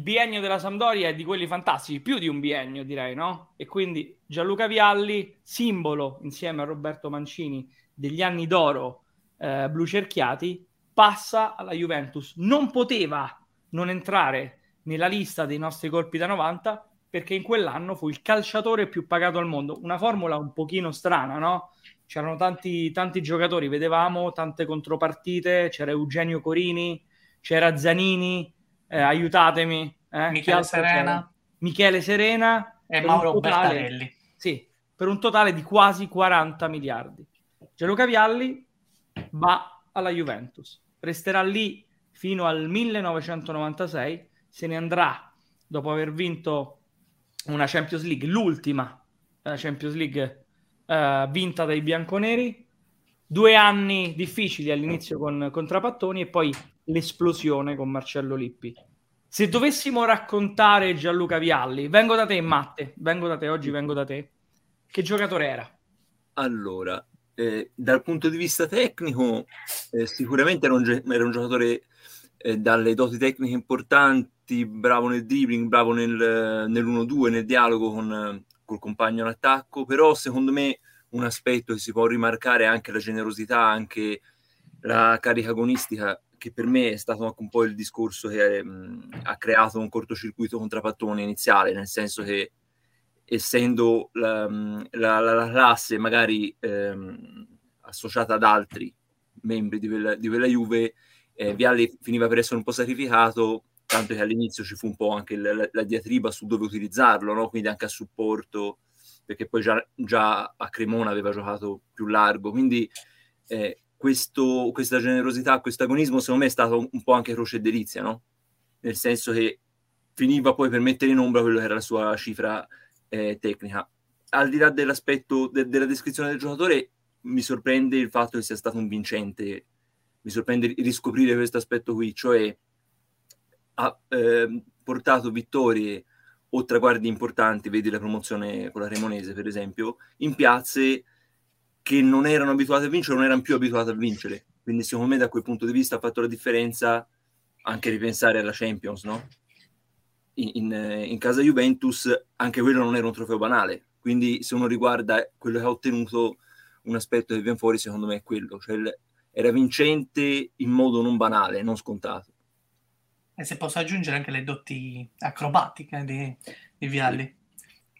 Biennio della Sampdoria è di quelli fantastici, più di un biennio direi, no? E quindi Gianluca Vialli, simbolo insieme a Roberto Mancini degli anni d'oro eh, blu cerchiati, passa alla Juventus. Non poteva non entrare nella lista dei nostri colpi da 90 perché in quell'anno fu il calciatore più pagato al mondo. Una formula un pochino strana, no? C'erano tanti, tanti giocatori, vedevamo tante contropartite, c'era Eugenio Corini, c'era Zanini, eh, aiutatemi. Eh? Michele Serena. Michele Serena e Mauro totale, Bertarelli. Sì, per un totale di quasi 40 miliardi. Gianluca Vialli va alla Juventus. Resterà lì fino al 1996, se ne andrà dopo aver vinto una Champions League, l'ultima uh, Champions League uh, vinta dai bianconeri, due anni difficili all'inizio con, con Trapattoni e poi l'esplosione con Marcello Lippi. Se dovessimo raccontare Gianluca Vialli, vengo da te Matte, vengo da te, oggi vengo da te, che giocatore era? Allora, eh, dal punto di vista tecnico, eh, sicuramente era un, era un giocatore eh, dalle doti tecniche importanti, bravo nel dribbling, bravo nel, nell'1-2, nel dialogo con col compagno in attacco, però secondo me un aspetto che si può rimarcare è anche la generosità, anche la carica agonistica, che per me è stato anche un po' il discorso che mh, ha creato un cortocircuito con Trapattone iniziale, nel senso che essendo la, la, la, la classe magari ehm, associata ad altri membri di quella, di quella Juve, eh, Vialli finiva per essere un po' sacrificato, tanto che all'inizio ci fu un po' anche la, la diatriba su dove utilizzarlo, no? quindi anche a supporto, perché poi già, già, a Cremona aveva giocato più largo, quindi eh, questo, questa generosità, questo agonismo secondo me è stato un po' anche croce e delizia, no? nel senso che finiva poi per mettere in ombra quello che era la sua cifra eh, tecnica. Al di là dell'aspetto de- della descrizione del giocatore, mi sorprende il fatto che sia stato un vincente, mi sorprende riscoprire questo aspetto qui, cioè ha eh, portato vittorie o traguardi importanti, vedi la promozione con la Cremonese per esempio, in piazze che non erano abituate a vincere, non erano più abituate a vincere. Quindi secondo me da quel punto di vista ha fatto la differenza anche ripensare alla Champions, no? in, in, casa Juventus anche quello non era un trofeo banale. Quindi se uno riguarda quello che ha ottenuto, un aspetto che viene fuori secondo me è quello, cioè era vincente in modo non banale, non scontato. E se posso aggiungere anche le doti acrobatiche di, di Vialli.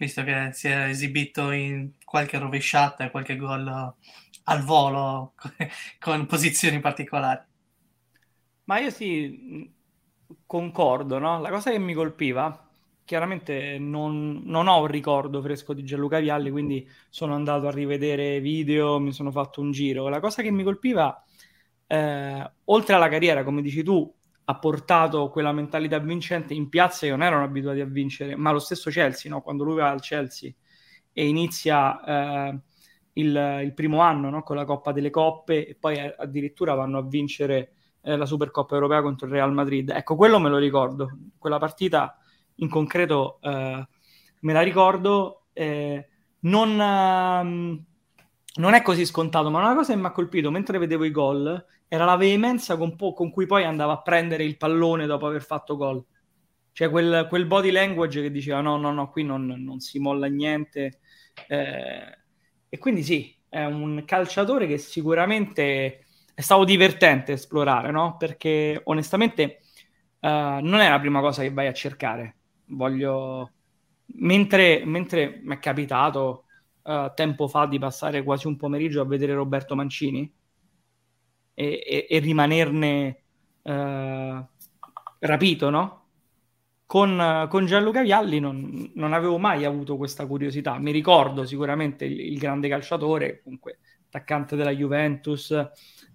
Visto che si è esibito in qualche rovesciata e qualche gol al volo con posizioni particolari. Ma io sì, concordo, no? La cosa che mi colpiva, chiaramente non, non, ho un ricordo fresco di Gianluca Vialli, quindi sono andato a rivedere video, mi sono fatto un giro. La cosa che mi colpiva, eh, oltre alla carriera, come dici tu, ha portato quella mentalità vincente in piazze che non erano abituati a vincere, ma lo stesso Chelsea, no? quando lui va al Chelsea e inizia eh, il, il, primo anno no? con la Coppa delle Coppe e poi addirittura vanno a vincere eh, la Supercoppa europea contro il Real Madrid. Ecco, quello me lo ricordo. Quella partita in concreto eh, me la ricordo. Eh, non, uh, non, è così scontato, ma una cosa che mi ha colpito mentre vedevo i gol era la veemenza con, po- con cui poi andava a prendere il pallone dopo aver fatto gol. Cioè quel, quel, body language che diceva no, no, no, qui non, non si molla niente. Eh, e quindi sì, è un calciatore che sicuramente è stato divertente esplorare, no? Perché onestamente uh, non è la prima cosa che vai a cercare. Voglio... Mentre, mentre mi è capitato uh, tempo fa di passare quasi un pomeriggio a vedere Roberto Mancini e, e, e rimanerne uh, rapito, no? Con, con, Gianluca Vialli non, non, avevo mai avuto questa curiosità. Mi ricordo sicuramente il, il grande calciatore, comunque attaccante della Juventus, eh,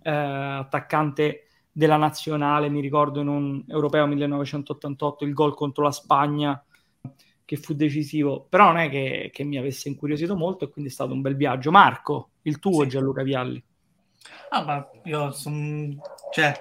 attaccante della nazionale, mi ricordo in un europeo 1988 il gol contro la Spagna che fu decisivo, però non è che, che mi avesse incuriosito molto e quindi è stato un bel viaggio. Marco, il tuo sì. Gianluca Vialli. Ah, ma io son, cioè,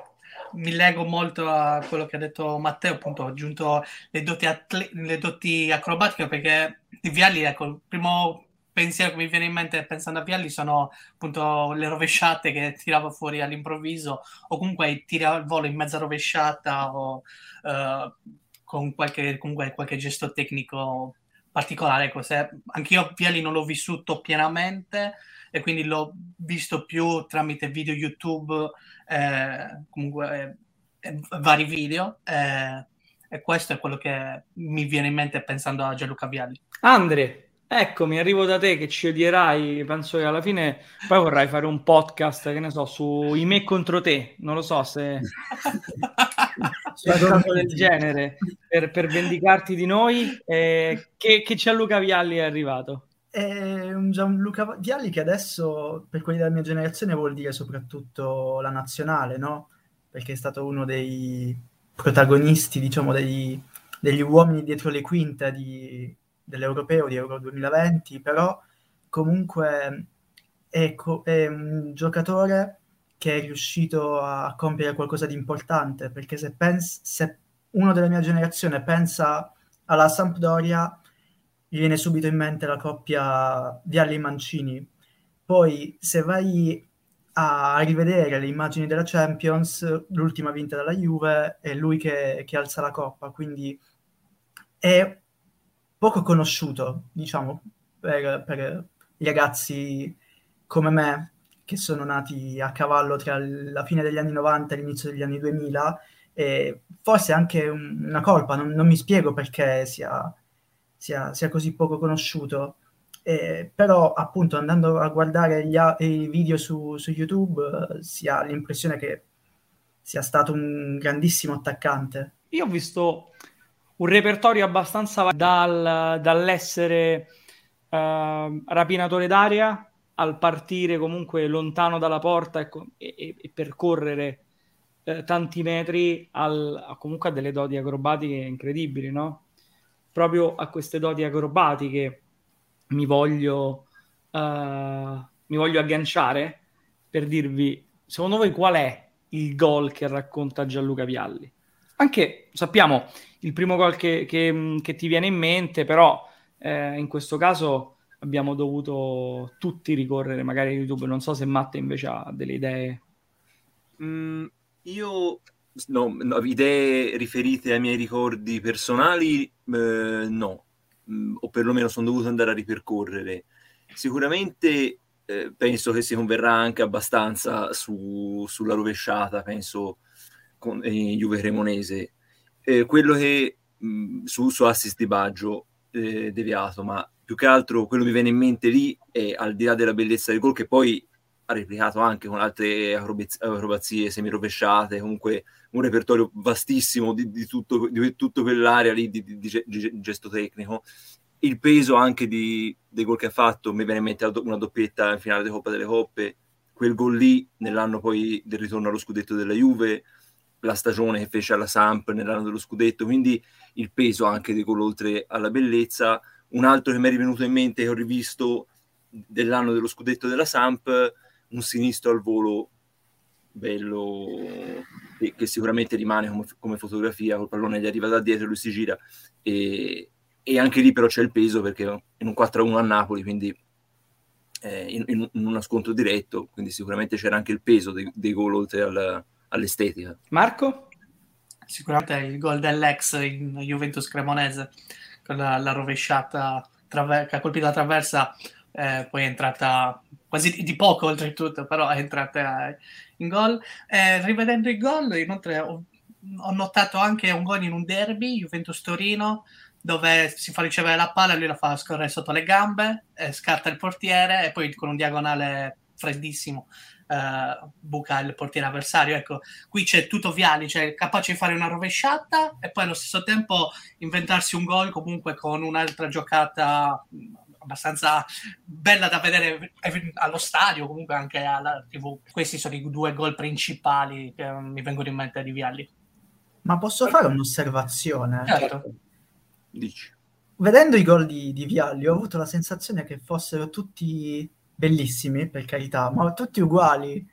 mi lego molto a quello che ha detto Matteo, appunto, ho aggiunto le doti, atle- le doti acrobatiche perché di Vialli, ecco, il primo pensiero che mi viene in mente pensando a Vialli sono appunto le rovesciate che tirava fuori all'improvviso o comunque tira al volo in mezza rovesciata o uh, con qualche, qualche gesto tecnico particolare. Se, anch'io Vialli non l'ho vissuto pienamente e quindi l'ho visto più tramite video YouTube, eh, comunque eh, vari video. Eh, e questo è quello che mi viene in mente pensando a Gianluca Vialli. Andre, eccomi, arrivo da te che ci odierai, penso che alla fine poi vorrai fare un podcast, che ne so, su i me contro te, non lo so se... qualcosa del genere per, per, vendicarti di noi. Eh, che, che Gianluca Vialli è arrivato? È un Gianluca Vialli che adesso, per quelli della mia generazione, vuol dire soprattutto la nazionale, no? Perché è stato uno dei protagonisti, diciamo, dei, degli uomini dietro le quinte di, dell'Europeo di Euro 2020, però comunque è, co- è un giocatore che è riuscito a compiere qualcosa di importante, perché se, pens- se uno della mia generazione pensa alla Sampdoria, gli viene subito in mente la coppia Vialli Mancini. Poi se vai a rivedere le immagini della Champions, l'ultima vinta dalla Juve, è lui che, che alza la coppa, quindi è poco conosciuto, diciamo, per, per i ragazzi come me, che sono nati a cavallo tra la fine degli anni 90 e l'inizio degli anni 2000, e forse anche un, una colpa, non, non, mi spiego perché sia, sia, sia così poco conosciuto, eh, però appunto andando a guardare gli, i video su, su YouTube si ha l'impressione che sia stato un grandissimo attaccante. Io ho visto un repertorio abbastanza dal, dall'essere uh, rapinatore d'aria al partire comunque lontano dalla porta ecco, e, e, percorrere eh, tanti metri al, comunque a delle doti acrobatiche incredibili, no? Proprio a queste doti acrobatiche mi voglio, uh, mi voglio agganciare per dirvi, secondo voi qual è il gol che racconta Gianluca Vialli? Anche, sappiamo, il primo gol che, che, che ti viene in mente, però eh, in questo caso abbiamo dovuto tutti ricorrere magari a YouTube. Non so se Matte invece ha delle idee. Mm, io no, no, idee riferite ai miei ricordi personali, eh, no, mm, o perlomeno sono dovuto andare a ripercorrere. Sicuramente eh, penso che si converrà anche abbastanza su, sulla rovesciata, penso, con eh, Juve Cremonese. Eh, quello che mh, mm, su, su assist di Baggio eh, deviato, ma più che altro quello che mi viene in mente lì è al di là della bellezza del gol che poi ha replicato anche con altre acrobazie semi-rovesciate, comunque un repertorio vastissimo di, di, tutto, di tutto, quell'area lì di, di, gesto tecnico. Il peso anche dei gol che ha fatto, mi viene in mente una doppietta in finale di Coppa delle Coppe, quel gol lì nell'anno poi del ritorno allo scudetto della Juve, la stagione che fece alla Samp nell'anno dello scudetto, quindi il peso anche dei gol oltre alla bellezza. Un altro che mi è rivenuto in mente che ho rivisto dell'anno dello scudetto della Samp, un sinistro al volo bello che, che sicuramente rimane come, come, fotografia, col pallone gli arriva da dietro, lui si gira e, e anche lì però c'è il peso perché in un 4-1 a Napoli, quindi eh, in, in, in, uno scontro diretto, quindi sicuramente c'era anche il peso dei, dei gol oltre al, all'estetica. Marco? Sicuramente il gol dell'ex in Juventus Cremonese con la, la rovesciata traver- che ha colpito la traversa, eh, poi è entrata quasi di poco oltretutto, però è entrata in gol. Eh, rivedendo il gol, inoltre ho, ho, notato anche un gol in un derby, Juventus-Torino, dove si fa ricevere la palla, lui la fa scorrere sotto le gambe, eh, scarta il portiere e poi con un diagonale freddissimo uh, buca il portiere avversario. Ecco, qui c'è tutto Viali, cioè capace di fare una rovesciata e poi allo stesso tempo inventarsi un gol comunque con un'altra giocata abbastanza bella da vedere allo stadio, comunque anche alla TV. Questi sono i due gol principali che mi vengono in mente di Vialli. Ma posso fare un'osservazione? Certo. Dici. Vedendo i gol di, di Vialli ho avuto la sensazione che fossero tutti bellissimi, per carità, ma tutti uguali.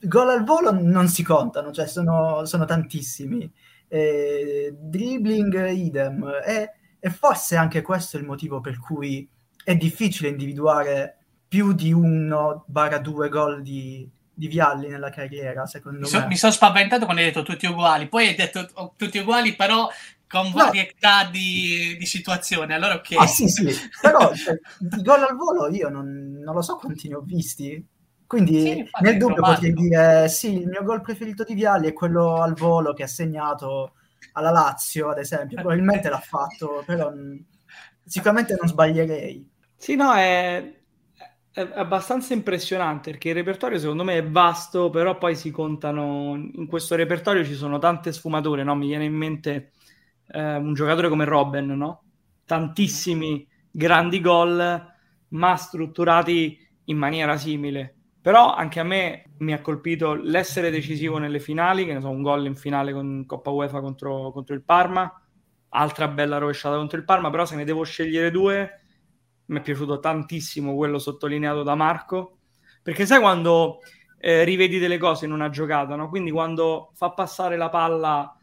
Gol al volo non si contano, cioè sono, sono tantissimi. Eh, dribbling idem. E, e forse anche questo è il motivo per cui è difficile individuare più di uno barra due gol di, di Vialli nella carriera, secondo mi me. So, mi sono spaventato quando hai detto tutti uguali, poi hai detto tutti uguali, però con varietà no. di, di situazioni. Allora, ok. Ah, sì, sì, però cioè, i gol al volo io non, non, lo so quanti ne ho visti. Quindi sì, nel dubbio potrei dire sì, il mio gol preferito di Vialli è quello al volo che ha segnato alla Lazio, ad esempio. Probabilmente l'ha fatto, però sicuramente non sbaglierei. Sì, no, è, è abbastanza impressionante perché il repertorio secondo me è vasto, però poi si contano in questo repertorio ci sono tante sfumature, no? Mi viene in mente eh, un giocatore come Robben, no? Tantissimi grandi gol, ma strutturati in maniera simile. Però anche a me mi ha colpito l'essere decisivo nelle finali, che ne so, un gol in finale con Coppa UEFA contro, contro il Parma, altra bella rovesciata contro il Parma, però se ne devo scegliere due, mi è piaciuto tantissimo quello sottolineato da Marco, perché sai quando eh, rivedi delle cose in una giocata, no? quindi quando fa passare la palla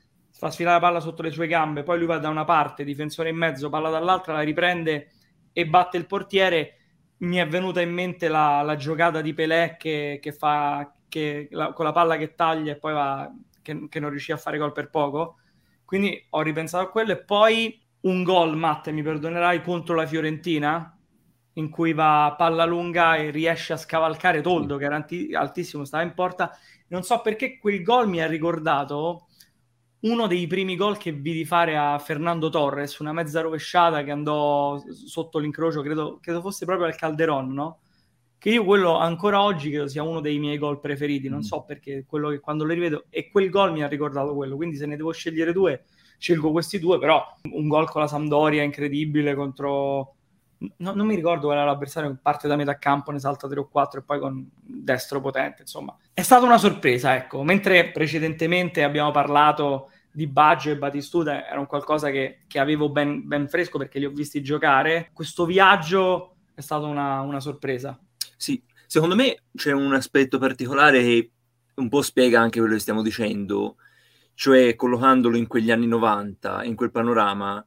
fa sfilare la palla sotto le sue gambe, poi lui va da una parte, difensore in mezzo, palla dall'altra, la riprende e batte il portiere. Mi è venuta in mente la, la giocata di Pelé che, che fa che, la, con la palla che taglia e poi va, che, che non riuscì a fare gol per poco. Quindi ho ripensato a quello e poi un gol, Matte, mi perdonerai, contro la Fiorentina, in cui va palla lunga e riesce a scavalcare Toldo, che era anti- altissimo, stava in porta. Non so perché quel gol mi ha ricordato uno dei primi gol che vidi fare a Fernando Torres, una mezza rovesciata che andò sotto l'incrocio, credo, credo fosse proprio al Calderon, no? Che io quello ancora oggi credo sia uno dei miei gol preferiti, non mm. so perché, quello che quando lo rivedo, e quel gol mi ha ricordato quello, quindi se ne devo scegliere due, scelgo questi due, però un gol con la Sampdoria incredibile contro... No, non mi ricordo qual era l'avversario, parte da metà campo, ne salta 3 o 4 e poi con destro potente, insomma. È stata una sorpresa, ecco, mentre precedentemente abbiamo parlato di Baggio e Batistuta era un qualcosa che, che avevo ben, ben, fresco perché li ho visti giocare. Questo viaggio è stata una, una sorpresa. Sì, secondo me c'è un aspetto particolare che un po' spiega anche quello che stiamo dicendo, cioè collocandolo in quegli anni 90, in quel panorama,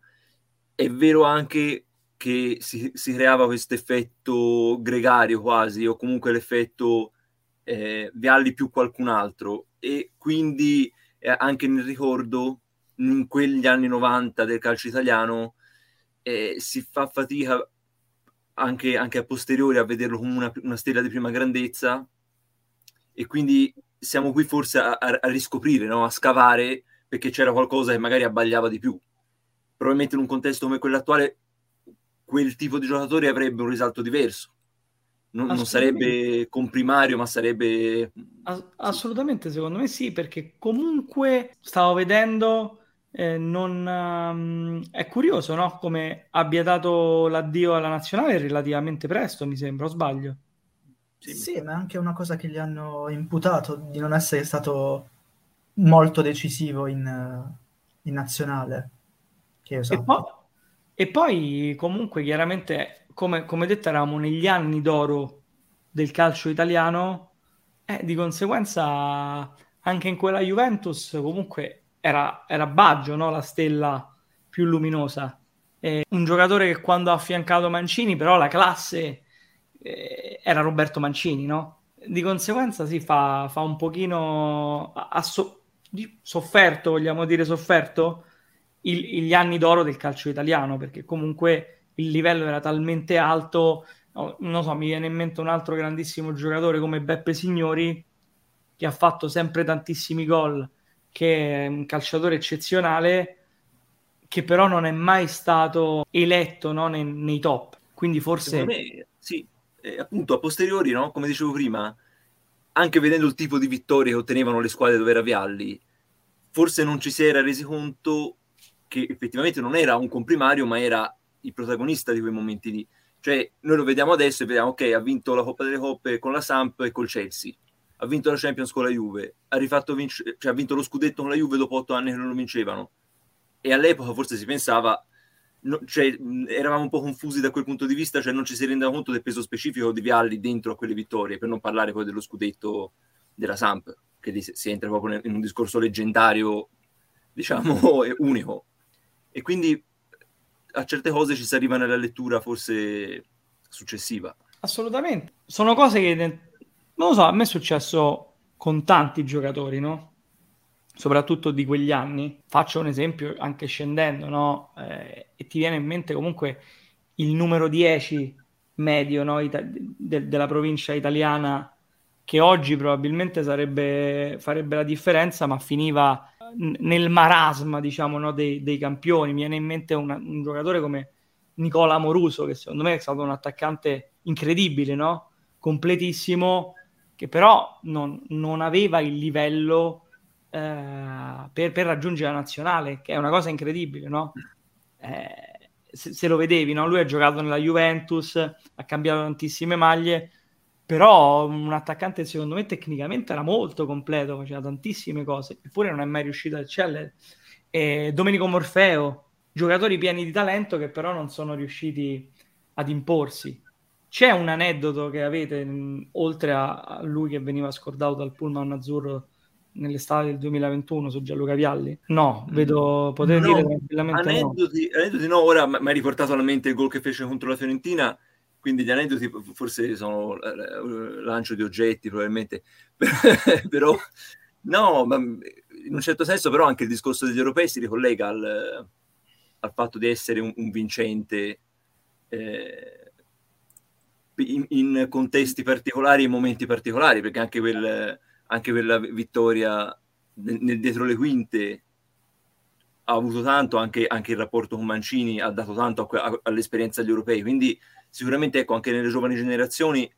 è vero anche che si, si creava questo effetto gregario quasi, o comunque l'effetto eh, Vialli più qualcun altro, e quindi eh, anche nel ricordo in quegli anni 90 del calcio italiano eh, si fa fatica anche, anche, a posteriori a vederlo come una, una, stella di prima grandezza e quindi siamo qui forse a, a, riscoprire, no? a scavare perché c'era qualcosa che magari abbagliava di più. Probabilmente in un contesto come quello attuale quel tipo di giocatori avrebbe un risalto diverso non, non sarebbe comprimario, ma sarebbe... assolutamente, secondo me sì, perché comunque stavo vedendo... Eh, non, um, è curioso no? come abbia dato l'addio alla nazionale relativamente presto, mi sembra, o sbaglio? Sì, sì, ma è anche una cosa che gli hanno imputato di non essere stato molto decisivo in, in nazionale. Che e, poi, e poi, comunque, chiaramente come, come detto, eravamo negli anni d'oro del calcio italiano, eh, di conseguenza anche in quella Juventus comunque era, era Baggio, no? la stella più luminosa. E un giocatore che quando ha affiancato Mancini, però la classe eh, era Roberto Mancini, no? Di conseguenza si fa, fa un pochino ha so, sofferto, vogliamo dire sofferto, il, gli anni d'oro del calcio italiano, perché comunque il livello era talmente alto, non so, mi viene in mente un altro grandissimo giocatore come Beppe Signori, che ha fatto sempre tantissimi gol, che è un calciatore eccezionale, che però non è mai stato eletto no, nei, nei, top. Quindi forse... Me, sì, eh, appunto a posteriori, no? come dicevo prima, anche vedendo il tipo di vittorie che ottenevano le squadre dove era Vialli, forse non ci si era resi conto che effettivamente non era un comprimario, ma era il protagonista di quei momenti lì. Cioè, noi lo vediamo adesso e vediamo, ok, ha vinto la Coppa delle Coppe con la Samp e col Chelsea, ha vinto la Champions con la Juve, ha, vinc- cioè, ha vinto lo scudetto con la Juve dopo otto anni che non lo vincevano. E all'epoca forse si pensava, no, cioè, eravamo un po' confusi da quel punto di vista, cioè non ci si rendeva conto del peso specifico di Vialli dentro a quelle vittorie, per non parlare poi dello scudetto della Samp, che si entra proprio in un discorso leggendario, diciamo, unico. E quindi a certe cose ci si arriva nella lettura forse successiva. Assolutamente. Sono cose che, non lo so, a me è successo con tanti giocatori, no? Soprattutto di quegli anni. Faccio un esempio anche scendendo, no? Eh, e ti viene in mente comunque il numero 10 medio no? Ita- de- della provincia italiana che oggi probabilmente sarebbe, farebbe la differenza, ma finiva nel marasma, diciamo, no, dei, dei, campioni. Mi viene in mente una, un giocatore come Nicola Moruso, che secondo me è stato un attaccante incredibile, no? completissimo, che però non, non aveva il livello eh, per, per, raggiungere la nazionale, che è una cosa incredibile, no? Eh, se, se, lo vedevi, lui ha giocato nella Juventus, ha cambiato tantissime maglie, però un attaccante secondo me tecnicamente era molto completo, faceva tantissime cose, eppure non è mai riuscito a eccellere. E Domenico Morfeo, giocatori pieni di talento che però non sono riusciti ad imporsi. C'è un aneddoto che avete, mh, oltre a, a, lui che veniva scordato dal pullman azzurro nell'estate del 2021 su Gianluca Vialli? No, vedo, potete no, dire tranquillamente aneddoti, no. Aneddoti no, ora mi hai riportato alla mente il gol che fece contro la Fiorentina, quindi gli aneddoti forse sono lancio di oggetti probabilmente, però no, ma in un certo senso però anche il discorso degli europei si ricollega al, al fatto di essere un, un vincente eh, in, in, contesti particolari, in momenti particolari, perché anche, quel, anche quella vittoria nel, nel dietro le quinte ha avuto tanto, anche, anche, il rapporto con Mancini ha dato tanto a, a, all'esperienza degli europei, quindi sicuramente ecco, anche nelle giovani generazioni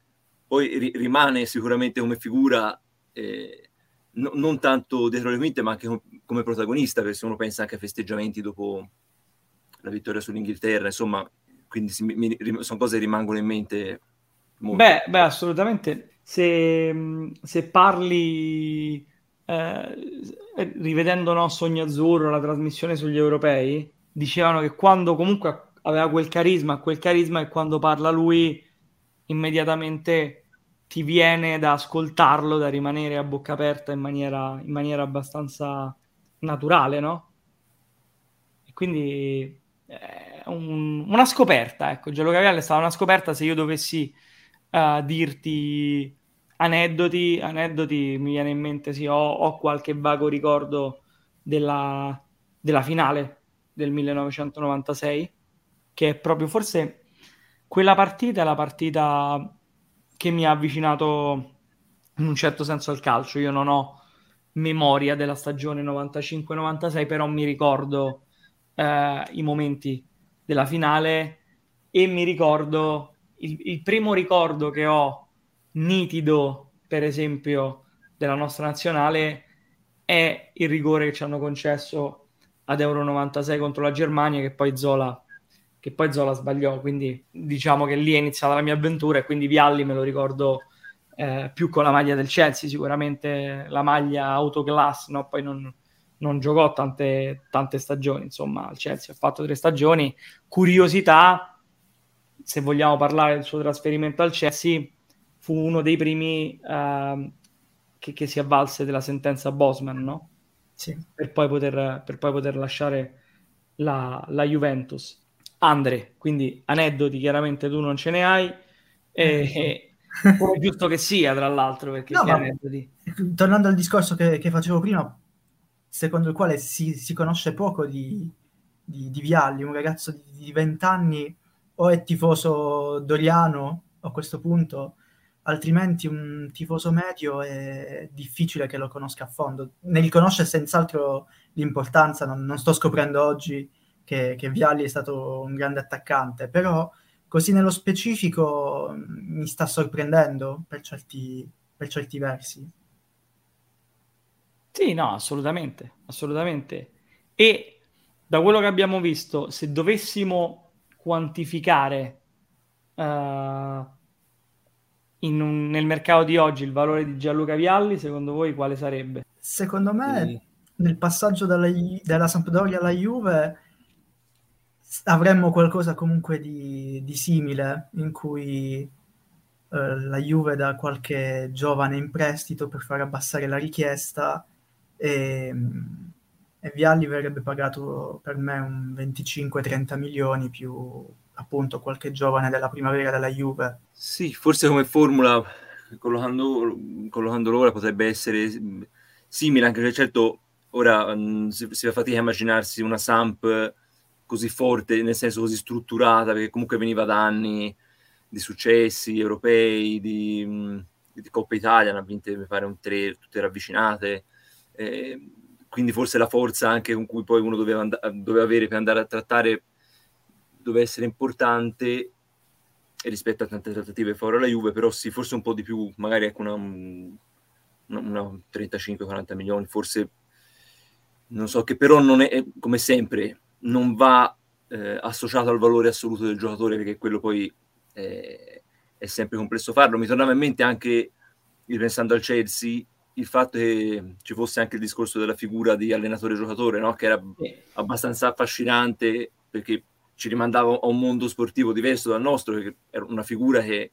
poi ri- rimane sicuramente come figura eh, no, non tanto dietro le quinte ma anche com- come protagonista perché se uno pensa anche ai festeggiamenti dopo la vittoria sull'Inghilterra insomma quindi si, mi, sono cose che rimangono in mente molto. Beh, beh assolutamente se, se parli eh, rivedendo no, Sogno Azzurro la trasmissione sugli europei dicevano che quando comunque aveva quel carisma, quel carisma e quando parla lui immediatamente ti viene da ascoltarlo, da rimanere a bocca aperta in maniera, in maniera abbastanza naturale, no? E quindi è un, una scoperta, ecco, Gelo Caviale è stata una scoperta, se io dovessi uh, dirti aneddoti, aneddoti mi viene in mente, sì, ho, ho qualche vago ricordo della, della finale del 1996 che è proprio forse quella partita la partita che mi ha avvicinato in un certo senso al calcio. Io non ho memoria della stagione 95-96, però mi ricordo eh, i momenti della finale e mi ricordo il, il primo ricordo che ho nitido, per esempio, della nostra nazionale è il rigore che ci hanno concesso ad Euro 96 contro la Germania, che poi Zola che poi Zola sbagliò, quindi diciamo che lì è iniziata la mia avventura e quindi Vialli me lo ricordo eh, più con la maglia del Chelsea, sicuramente la maglia autoclass, no? poi non, non giocò tante, tante stagioni, insomma, al Chelsea ha fatto tre stagioni. Curiosità, se vogliamo parlare del suo trasferimento al Chelsea, fu uno dei primi uh, che, che, si avvalse della sentenza Bosman, no? Sì. Per, poi poter, per poi poter lasciare la, la Juventus. Andre, quindi aneddoti chiaramente tu non ce ne hai, e, come è giusto che sia tra l'altro, perché no, aneddoti... Tornando al discorso che, che, facevo prima, secondo il quale si, si conosce poco di, di, di, Vialli, un ragazzo di, 20 anni o è tifoso doriano a questo punto, altrimenti un tifoso medio è difficile che lo conosca a fondo. Ne riconosce senz'altro l'importanza, non, non sto scoprendo oggi che, che Vialli è stato un grande attaccante, però così nello specifico mi sta sorprendendo per certi, per certi versi. Sì, no, assolutamente, assolutamente. E da quello che abbiamo visto, se dovessimo quantificare uh, un, nel mercato di oggi il valore di Gianluca Vialli, secondo voi quale sarebbe? Secondo me, sì. nel passaggio dalla, dalla Sampdoria alla Juve avremmo qualcosa comunque di, di simile, in cui eh, la Juve dà qualche giovane in prestito per far abbassare la richiesta e, e Vialli verrebbe pagato per me un 25-30 milioni più appunto qualche giovane della primavera della Juve. Sì, forse come formula, collocando, collocandolo ora, potrebbe essere simile, anche se certo ora mh, mm, si, si, fa fatica a immaginarsi una Samp così forte, nel senso così strutturata, perché comunque veniva da anni di successi europei, di, mh, mm, di Coppa Italia, ne ha vinte mi pare un tre, tutte ravvicinate, eh, quindi forse la forza anche con cui poi uno doveva, and- doveva avere per andare a trattare doveva essere importante rispetto a tante trattative fuori la Juve, però sì, forse un po' di più, magari ecco una, una, una 35-40 milioni, forse non so che però non è come sempre non va eh, associato al valore assoluto del giocatore perché quello poi è, è sempre complesso farlo. Mi tornava in mente anche ripensando al Chelsea il fatto che ci fosse anche il discorso della figura di allenatore-giocatore, no? che era abbastanza affascinante perché ci rimandava a un mondo sportivo diverso dal nostro, perché era una figura che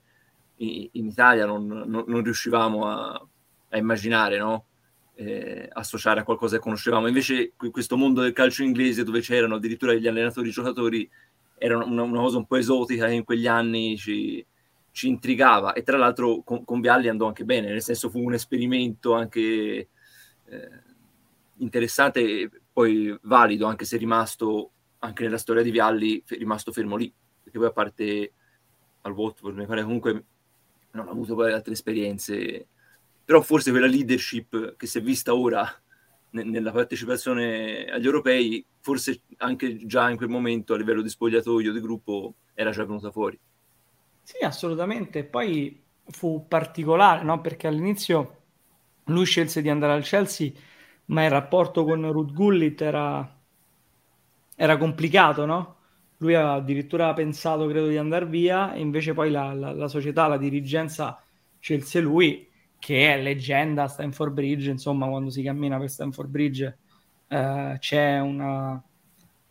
in, Italia non, non, non riuscivamo a, a immaginare, no? eh, associare a qualcosa che conoscevamo. Invece questo mondo del calcio inglese dove c'erano addirittura gli allenatori giocatori era una, una, cosa un po' esotica che in quegli anni ci, ci intrigava e tra l'altro con, con, Vialli andò anche bene, nel senso fu un esperimento anche eh, interessante e poi valido, anche se rimasto anche nella storia di Vialli è rimasto fermo lì, perché poi a parte al Watford mi pare comunque non ha avuto poi altre esperienze però forse quella leadership che si è vista ora nella partecipazione agli europei, forse anche già in quel momento a livello di spogliatoio di gruppo era già venuta fuori. Sì, assolutamente. Poi fu particolare, no? Perché all'inizio lui scelse di andare al Chelsea, ma il rapporto con Ruth Gullit era, era complicato, no? Lui aveva addirittura pensato, credo, di andare via, e invece poi la, la, la società, la dirigenza scelse lui che è leggenda Stanford Bridge, insomma quando si cammina per Stanford Bridge eh, c'è una,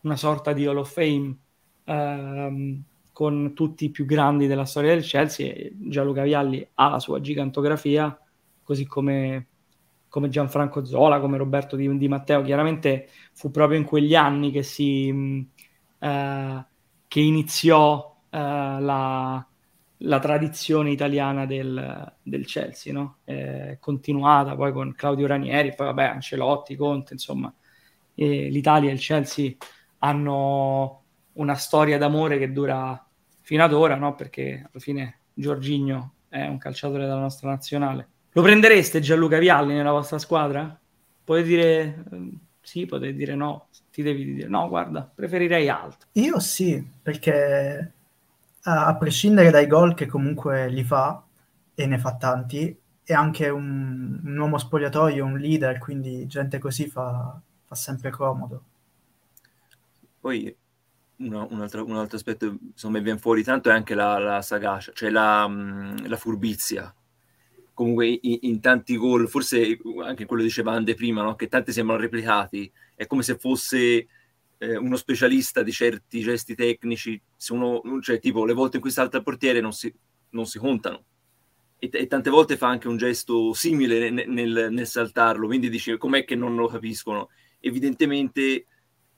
una, sorta di Hall of Fame eh, con tutti i più grandi della storia del Chelsea Gianluca Vialli ha la sua gigantografia, così come, come Gianfranco Zola, come Roberto Di, Di, Matteo, chiaramente fu proprio in quegli anni che si... Eh, che iniziò eh, la, la tradizione italiana del, del Chelsea, no? È continuata poi con Claudio Ranieri, poi vabbè Ancelotti, Conte, insomma, l'Italia e il Chelsea hanno una storia d'amore che dura fino ad ora, no? Perché alla fine Giorginio è un calciatore della nostra nazionale. Lo prendereste Gianluca Vialli nella vostra squadra? Potete dire ehm, sì, potete dire no, ti devi dire no, guarda, preferirei altro. Io sì, perché a prescindere dai gol che comunque li fa, e ne fa tanti, è anche un, un uomo spogliatoio, un leader, quindi gente così fa, fa sempre comodo. Poi una, un, altro, un, altro, aspetto insomma viene fuori tanto è anche la, la sagacia, cioè la, mm, la furbizia. Comunque in, in, tanti gol, forse anche quello diceva Ande prima, no? che tanti sembrano replicati, è come se fosse eh, uno specialista di certi gesti tecnici, se uno, cioè tipo le volte in cui salta il portiere non si, non si contano. E, e, tante volte fa anche un gesto simile nel, nel, nel saltarlo, quindi dici com'è che non lo capiscono? Evidentemente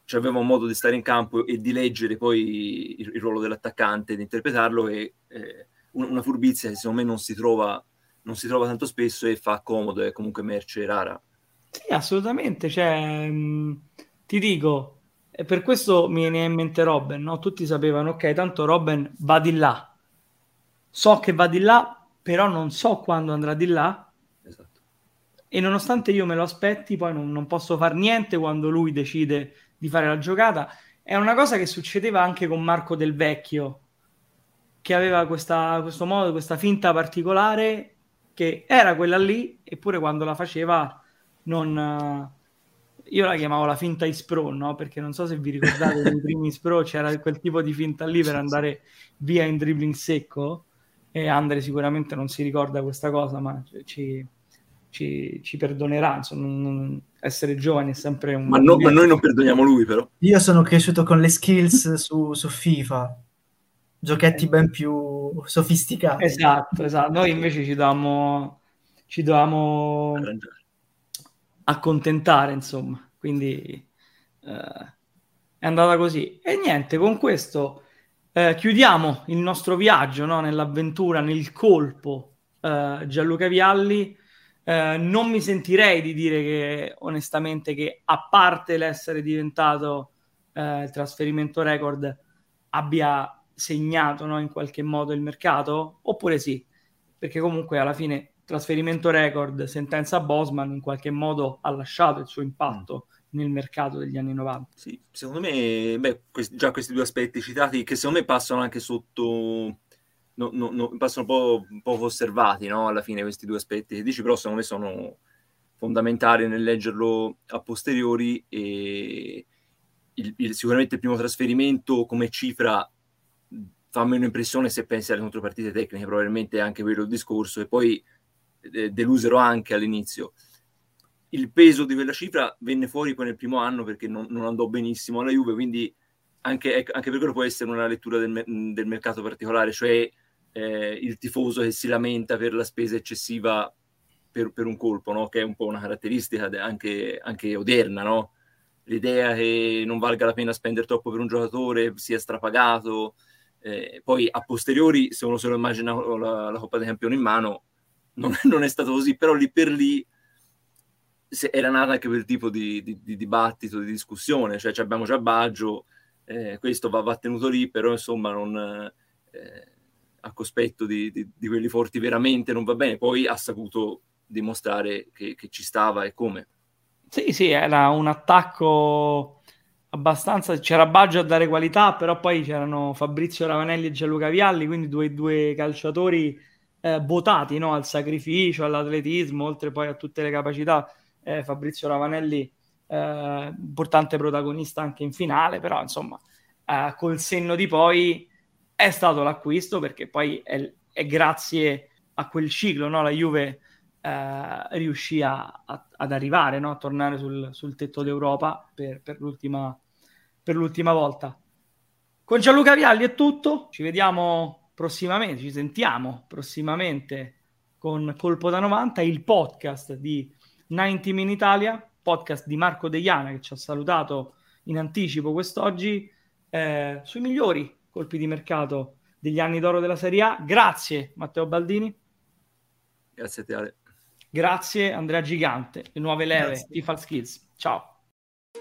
cioè, aveva un modo di stare in campo e di leggere poi il, il ruolo dell'attaccante, di interpretarlo e eh, una furbizia che secondo me non si trova non si trova tanto spesso e fa comodo, è comunque merce rara. Sì, assolutamente. Cioè, mh, ti dico, e per questo mi viene in mente Robben, no? Tutti sapevano, ok, tanto Robben va di là. So che va di là, però non so quando andrà di là. Esatto. E nonostante io me lo aspetti, poi non, non posso fare niente quando lui decide di fare la giocata. È una cosa che succedeva anche con Marco Del Vecchio, che aveva questa, questo modo, questa finta particolare, che era quella lì, eppure quando la faceva non io la chiamavo la finta Ispro, no? Perché non so se vi ricordate nei primi Ispro c'era quel tipo di finta lì per andare via in dribbling secco e Andre sicuramente non si ricorda questa cosa, ma ci, ci, ci perdonerà. Insomma, non, essere giovani è sempre un... Ma, no, ma, noi non perdoniamo lui però. Io sono cresciuto con le skills su, su FIFA, giochetti ben più sofisticati. Esatto, esatto. Noi invece ci davamo... Ci dovevamo accontentare, insomma. Quindi eh, è andata così. E niente, con questo eh, chiudiamo il nostro viaggio no? nell'avventura, nel colpo eh, Gianluca Vialli. Eh, non mi sentirei di dire che onestamente che a parte l'essere diventato eh, il trasferimento record abbia segnato no, in qualche modo il mercato oppure sì perché comunque alla fine trasferimento record, sentenza Bosman in qualche modo ha lasciato il suo impatto mm. nel mercato degli anni 90. Sì, secondo me, beh, questi, già questi due aspetti citati, che secondo me passano anche sotto, no, no, no, passano un po' poco osservati, no? Alla fine questi due aspetti che dici, però secondo me sono fondamentali nel leggerlo a posteriori e il, il, sicuramente il primo trasferimento come cifra fa meno impressione se pensi alle contropartite tecniche, probabilmente anche quello il discorso, e poi delusero anche all'inizio. Il peso di quella cifra venne fuori poi nel primo anno perché non, non andò benissimo alla Juve, quindi anche, ecco, anche, per quello può essere una lettura del, del mercato particolare, cioè eh, il tifoso che si lamenta per la spesa eccessiva per, per un colpo, no? che è un po' una caratteristica anche, anche odierna, no? l'idea che non valga la pena spendere troppo per un giocatore, sia strapagato, eh, poi a posteriori, se uno se lo immagina la, la Coppa dei Campioni in mano, non, non, è stato così, però lì per lì era nata anche quel tipo di, di, di, dibattito, di discussione, cioè abbiamo già Baggio, eh, questo va, va, tenuto lì, però insomma non, eh, a cospetto di, di, quelli forti veramente non va bene, poi ha saputo dimostrare che, che ci stava e come. Sì, sì, era un attacco abbastanza c'era Baggio a dare qualità, però poi c'erano Fabrizio Ravanelli e Gianluca Vialli, quindi due, due calciatori eh, votati no? al sacrificio, all'atletismo, oltre poi a tutte le capacità. Eh, Fabrizio Ravanelli, eh, importante protagonista anche in finale, però insomma, eh, col senno di poi è stato l'acquisto perché poi è, è grazie a quel ciclo, no? la Juve eh, riuscì a, a, ad arrivare, no? a tornare sul, sul tetto d'Europa per, per, l'ultima, per l'ultima volta. Con Gianluca Vialli è tutto, ci vediamo prossimamente, ci sentiamo prossimamente con Colpo da 90, il podcast di 90 in Italia, podcast di Marco Deiana che ci ha salutato in anticipo quest'oggi, eh, sui migliori colpi di mercato degli anni d'oro della Serie A. Grazie Matteo Baldini. Grazie a te Ale. Grazie Andrea Gigante, le nuove leve di Fal Skills. Ciao.